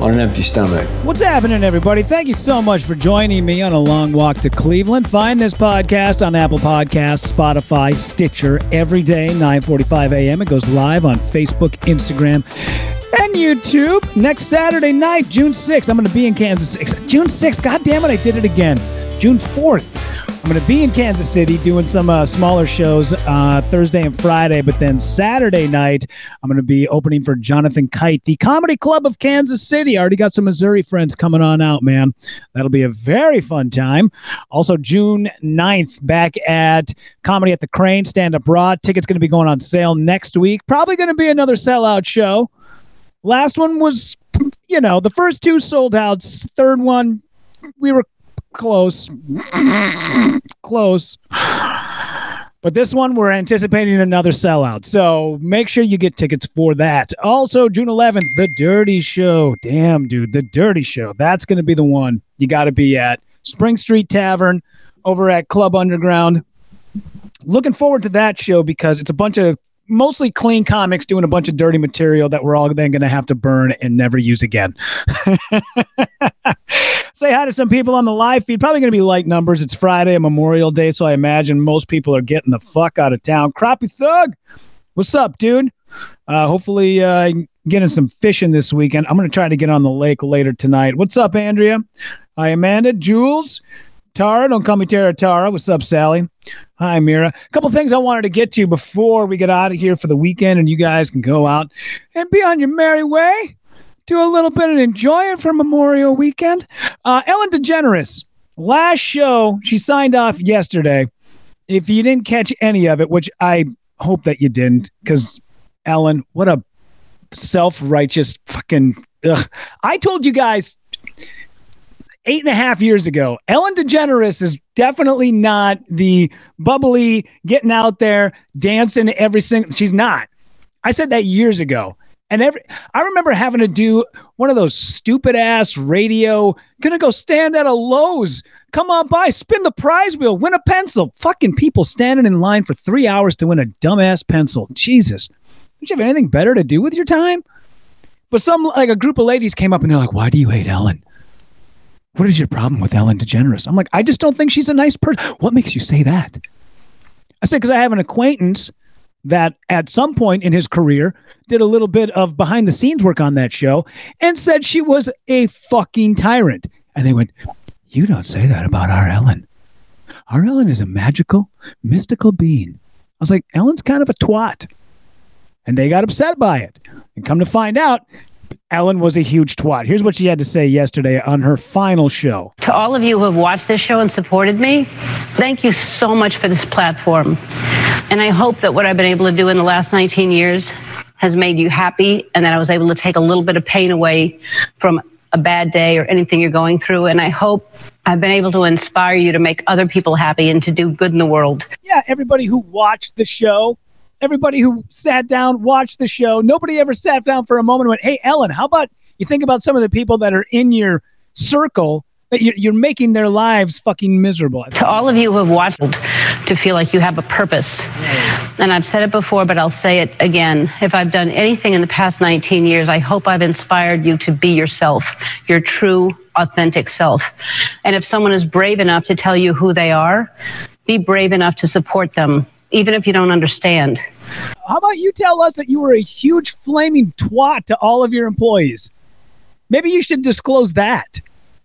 on an empty stomach. What's happening, everybody? Thank you so much for joining me on a long walk to Cleveland. Find this podcast on Apple Podcasts, Spotify, Stitcher every day, 9:45 a.m. It goes live on Facebook, Instagram, and YouTube next Saturday night, June 6th. I'm going to be in Kansas. June 6th. God damn it, I did it again. June 4th. I'm going to be in Kansas City doing some uh, smaller shows uh, Thursday and Friday, but then Saturday night, I'm going to be opening for Jonathan Kite, the Comedy Club of Kansas City. I already got some Missouri friends coming on out, man. That'll be a very fun time. Also, June 9th, back at Comedy at the Crane, Stand Up Raw. Tickets going to be going on sale next week. Probably going to be another sellout show. Last one was, you know, the first two sold out. Third one, we were close. close. But this one, we're anticipating another sellout. So make sure you get tickets for that. Also, June 11th, The Dirty Show. Damn, dude, The Dirty Show. That's going to be the one you got to be at. Spring Street Tavern over at Club Underground. Looking forward to that show because it's a bunch of mostly clean comics doing a bunch of dirty material that we're all then going to have to burn and never use again. Say hi to some people on the live feed. Probably going to be light numbers. It's Friday, Memorial Day, so I imagine most people are getting the fuck out of town. Crappie Thug, what's up, dude? Uh, hopefully, uh, getting some fishing this weekend. I'm going to try to get on the lake later tonight. What's up, Andrea? Hi, Amanda, Jules. Tara, don't call me Tara Tara. What's up, Sally? Hi, Mira. A couple things I wanted to get to before we get out of here for the weekend, and you guys can go out and be on your merry way. Do a little bit and enjoy it for Memorial Weekend. Uh, Ellen DeGeneres, last show, she signed off yesterday. If you didn't catch any of it, which I hope that you didn't, because Ellen, what a self righteous fucking. Ugh. I told you guys eight and a half years ago. Ellen DeGeneres is definitely not the bubbly, getting out there, dancing every single. She's not. I said that years ago. And every I remember having to do one of those stupid ass radio, gonna go stand at a Lowe's. Come on by, spin the prize wheel, win a pencil. Fucking people standing in line for three hours to win a dumbass pencil. Jesus. Don't you have anything better to do with your time? But some like a group of ladies came up and they're like, Why do you hate Ellen? What is your problem with Ellen DeGeneres? I'm like, I just don't think she's a nice person. What makes you say that? I said, because I have an acquaintance that at some point in his career did a little bit of behind the scenes work on that show and said she was a fucking tyrant. And they went, You don't say that about our Ellen. Our Ellen is a magical, mystical being. I was like, Ellen's kind of a twat. And they got upset by it. And come to find out, Ellen was a huge twat. Here's what she had to say yesterday on her final show. To all of you who have watched this show and supported me, thank you so much for this platform. And I hope that what I've been able to do in the last 19 years has made you happy and that I was able to take a little bit of pain away from a bad day or anything you're going through. And I hope I've been able to inspire you to make other people happy and to do good in the world. Yeah, everybody who watched the show everybody who sat down, watched the show, nobody ever sat down for a moment and went, Hey, Ellen, how about you think about some of the people that are in your circle that you're, you're making their lives fucking miserable? To all of you who have watched, to feel like you have a purpose. And I've said it before, but I'll say it again. If I've done anything in the past 19 years, I hope I've inspired you to be yourself, your true, authentic self. And if someone is brave enough to tell you who they are, be brave enough to support them even if you don't understand. How about you tell us that you were a huge flaming twat to all of your employees? Maybe you should disclose that.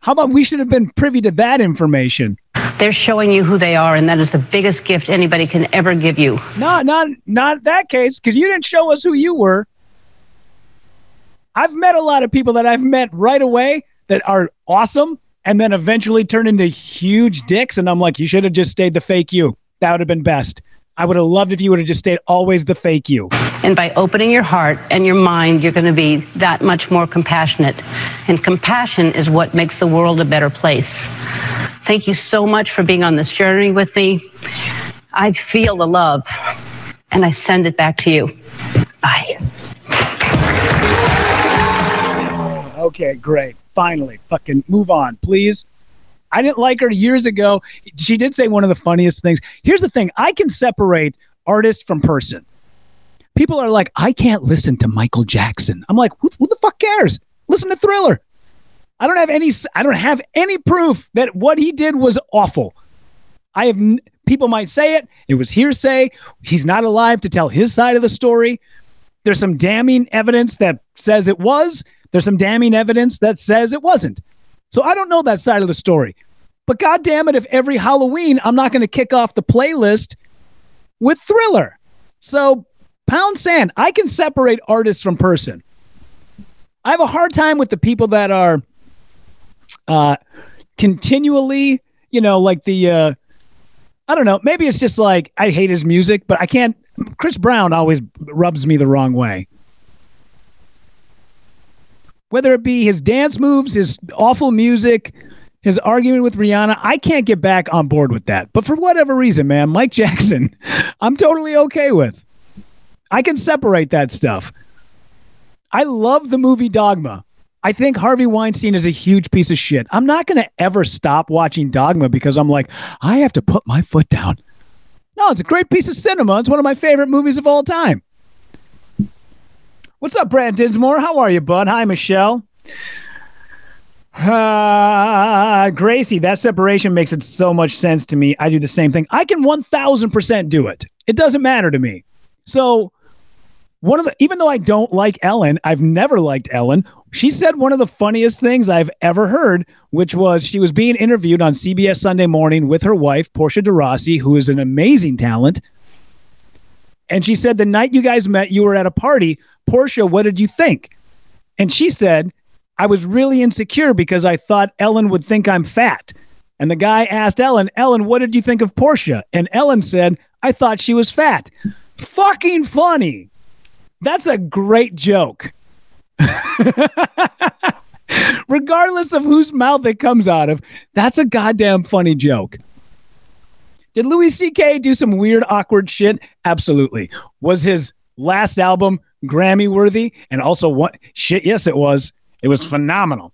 How about we should have been privy to that information? They're showing you who they are, and that is the biggest gift anybody can ever give you. No, not not that case, because you didn't show us who you were. I've met a lot of people that I've met right away that are awesome and then eventually turn into huge dicks. And I'm like, you should have just stayed the fake you. That would have been best. I would have loved if you would have just stayed always the fake you. And by opening your heart and your mind, you're going to be that much more compassionate. And compassion is what makes the world a better place. Thank you so much for being on this journey with me. I feel the love and I send it back to you. Bye. Okay, great. Finally, fucking move on, please. I didn't like her years ago. She did say one of the funniest things. Here's the thing I can separate artist from person. People are like, I can't listen to Michael Jackson. I'm like, who, who the fuck cares? Listen to Thriller. I don't have any. I don't have any proof that what he did was awful. I have. People might say it. It was hearsay. He's not alive to tell his side of the story. There's some damning evidence that says it was. There's some damning evidence that says it wasn't. So I don't know that side of the story. But God damn it, if every Halloween I'm not going to kick off the playlist with Thriller. So pound sand, I can separate artist from person. I have a hard time with the people that are uh continually, you know, like the uh I don't know, maybe it's just like I hate his music, but I can't Chris Brown always rubs me the wrong way. Whether it be his dance moves, his awful music, his argument with Rihanna, I can't get back on board with that. But for whatever reason, man, Mike Jackson, I'm totally okay with. I can separate that stuff. I love the movie Dogma. I think Harvey Weinstein is a huge piece of shit. I'm not going to ever stop watching Dogma because I'm like, I have to put my foot down. No, it's a great piece of cinema. It's one of my favorite movies of all time. What's up, Brad Dinsmore? How are you, bud? Hi, Michelle. Uh, Gracie, that separation makes it so much sense to me. I do the same thing. I can 1000% do it. It doesn't matter to me. So, one of the, even though I don't like Ellen, I've never liked Ellen. She said one of the funniest things I've ever heard, which was she was being interviewed on CBS Sunday Morning with her wife, Portia de Rossi, who is an amazing talent. And she said, The night you guys met, you were at a party. Portia, what did you think? And she said, I was really insecure because I thought Ellen would think I'm fat. And the guy asked Ellen, Ellen, what did you think of Portia? And Ellen said, I thought she was fat. Fucking funny. That's a great joke. Regardless of whose mouth it comes out of, that's a goddamn funny joke. Did Louis C.K. do some weird, awkward shit? Absolutely. Was his last album Grammy worthy? And also, what shit? Yes, it was. It was phenomenal.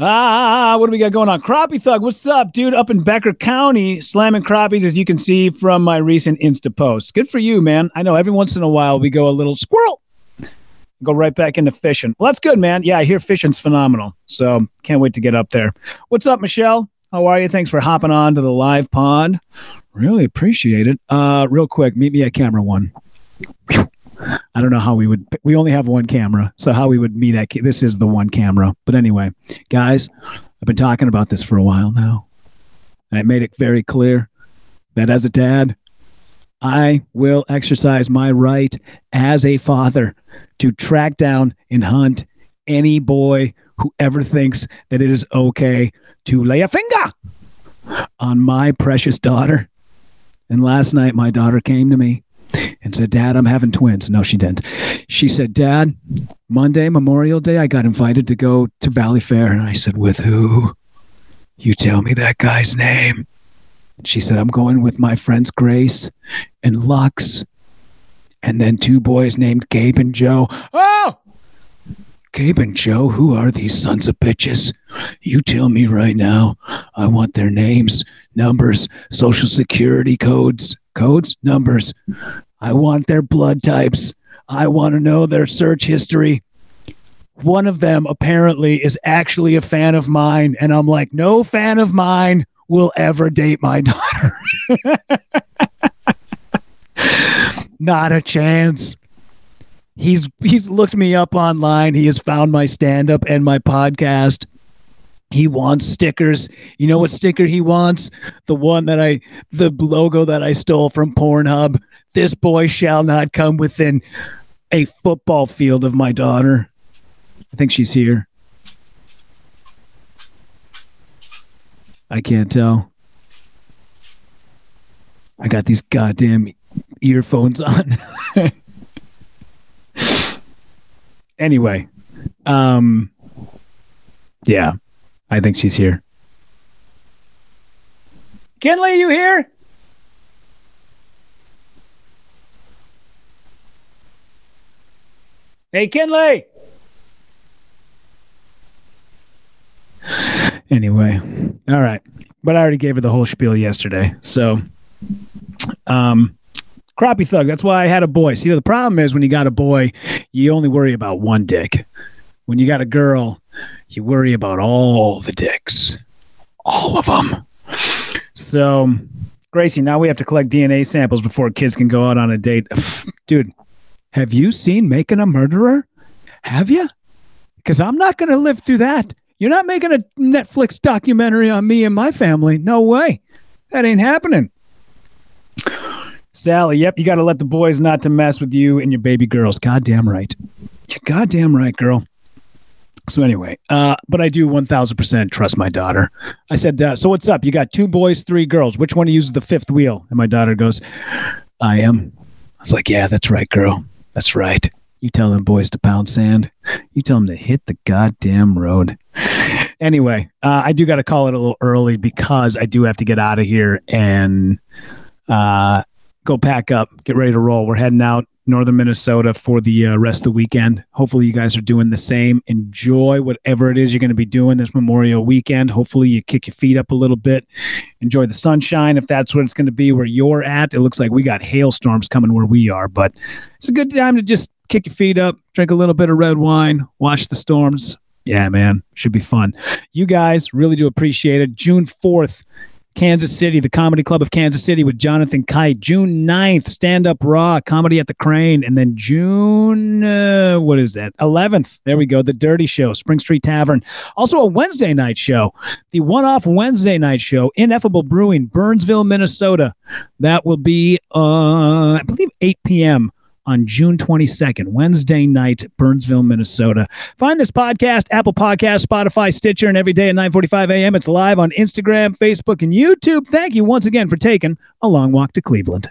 Ah, what do we got going on? Crappie Thug, what's up, dude? Up in Becker County, slamming crappies, as you can see from my recent Insta post. Good for you, man. I know every once in a while we go a little squirrel, go right back into fishing. Well, that's good, man. Yeah, I hear fishing's phenomenal. So can't wait to get up there. What's up, Michelle? How are you? Thanks for hopping on to the live pod. Really appreciate it. Uh, real quick, meet me at camera one. I don't know how we would. We only have one camera, so how we would meet at this is the one camera. But anyway, guys, I've been talking about this for a while now, and I made it very clear that as a dad, I will exercise my right as a father to track down and hunt any boy who ever thinks that it is okay to lay a finger on my precious daughter. And last night, my daughter came to me and said, Dad, I'm having twins. No, she didn't. She said, Dad, Monday, Memorial Day, I got invited to go to Valleyfair. And I said, With who? You tell me that guy's name. She said, I'm going with my friends Grace and Lux, and then two boys named Gabe and Joe. Oh! Gabe and Joe, who are these sons of bitches? You tell me right now. I want their names, numbers, social security codes, codes, numbers. I want their blood types. I want to know their search history. One of them apparently is actually a fan of mine. And I'm like, no fan of mine will ever date my daughter. Not a chance. He's he's looked me up online. He has found my stand up and my podcast. He wants stickers. You know what sticker he wants? The one that I the logo that I stole from Pornhub. This boy shall not come within a football field of my daughter. I think she's here. I can't tell. I got these goddamn earphones on. anyway, um yeah, I think she's here. Kinley, you here? Hey, Kinley. Anyway, all right. But I already gave her the whole spiel yesterday. So, um, crappie thug. That's why I had a boy. See, the problem is when you got a boy, you only worry about one dick. When you got a girl, you worry about all the dicks, all of them. So, Gracie, now we have to collect DNA samples before kids can go out on a date. Dude, have you seen Making a Murderer? Have you? Because I'm not going to live through that. You're not making a Netflix documentary on me and my family. No way. That ain't happening. Sally, yep, you got to let the boys not to mess with you and your baby girls. Goddamn right. You're goddamn right, girl. So anyway, uh, but I do 1000% trust my daughter. I said, uh, so what's up? You got two boys, three girls. Which one uses the fifth wheel? And my daughter goes, I am. I was like, yeah, that's right, girl. That's right. You tell them boys to pound sand. You tell them to hit the goddamn road. Anyway, uh, I do got to call it a little early because I do have to get out of here and uh, go pack up, get ready to roll. We're heading out northern Minnesota for the uh, rest of the weekend. Hopefully, you guys are doing the same. Enjoy whatever it is you're going to be doing this Memorial weekend. Hopefully, you kick your feet up a little bit. Enjoy the sunshine if that's what it's going to be where you're at. It looks like we got hailstorms coming where we are, but it's a good time to just kick your feet up, drink a little bit of red wine, watch the storms. Yeah, man, should be fun. You guys really do appreciate it. June 4th, Kansas City, the Comedy Club of Kansas City with Jonathan Kite. June 9th, Stand Up Raw, Comedy at the Crane. And then June, uh, what is that? 11th, there we go, The Dirty Show, Spring Street Tavern. Also a Wednesday night show, the one off Wednesday night show, Ineffable Brewing, Burnsville, Minnesota. That will be, uh, I believe, 8 p.m on June 22nd, Wednesday night, Burnsville, Minnesota. Find this podcast, Apple Podcast, Spotify, Stitcher, and every day at 9:45 a.m. It's live on Instagram, Facebook, and YouTube. Thank you once again for taking a long walk to Cleveland.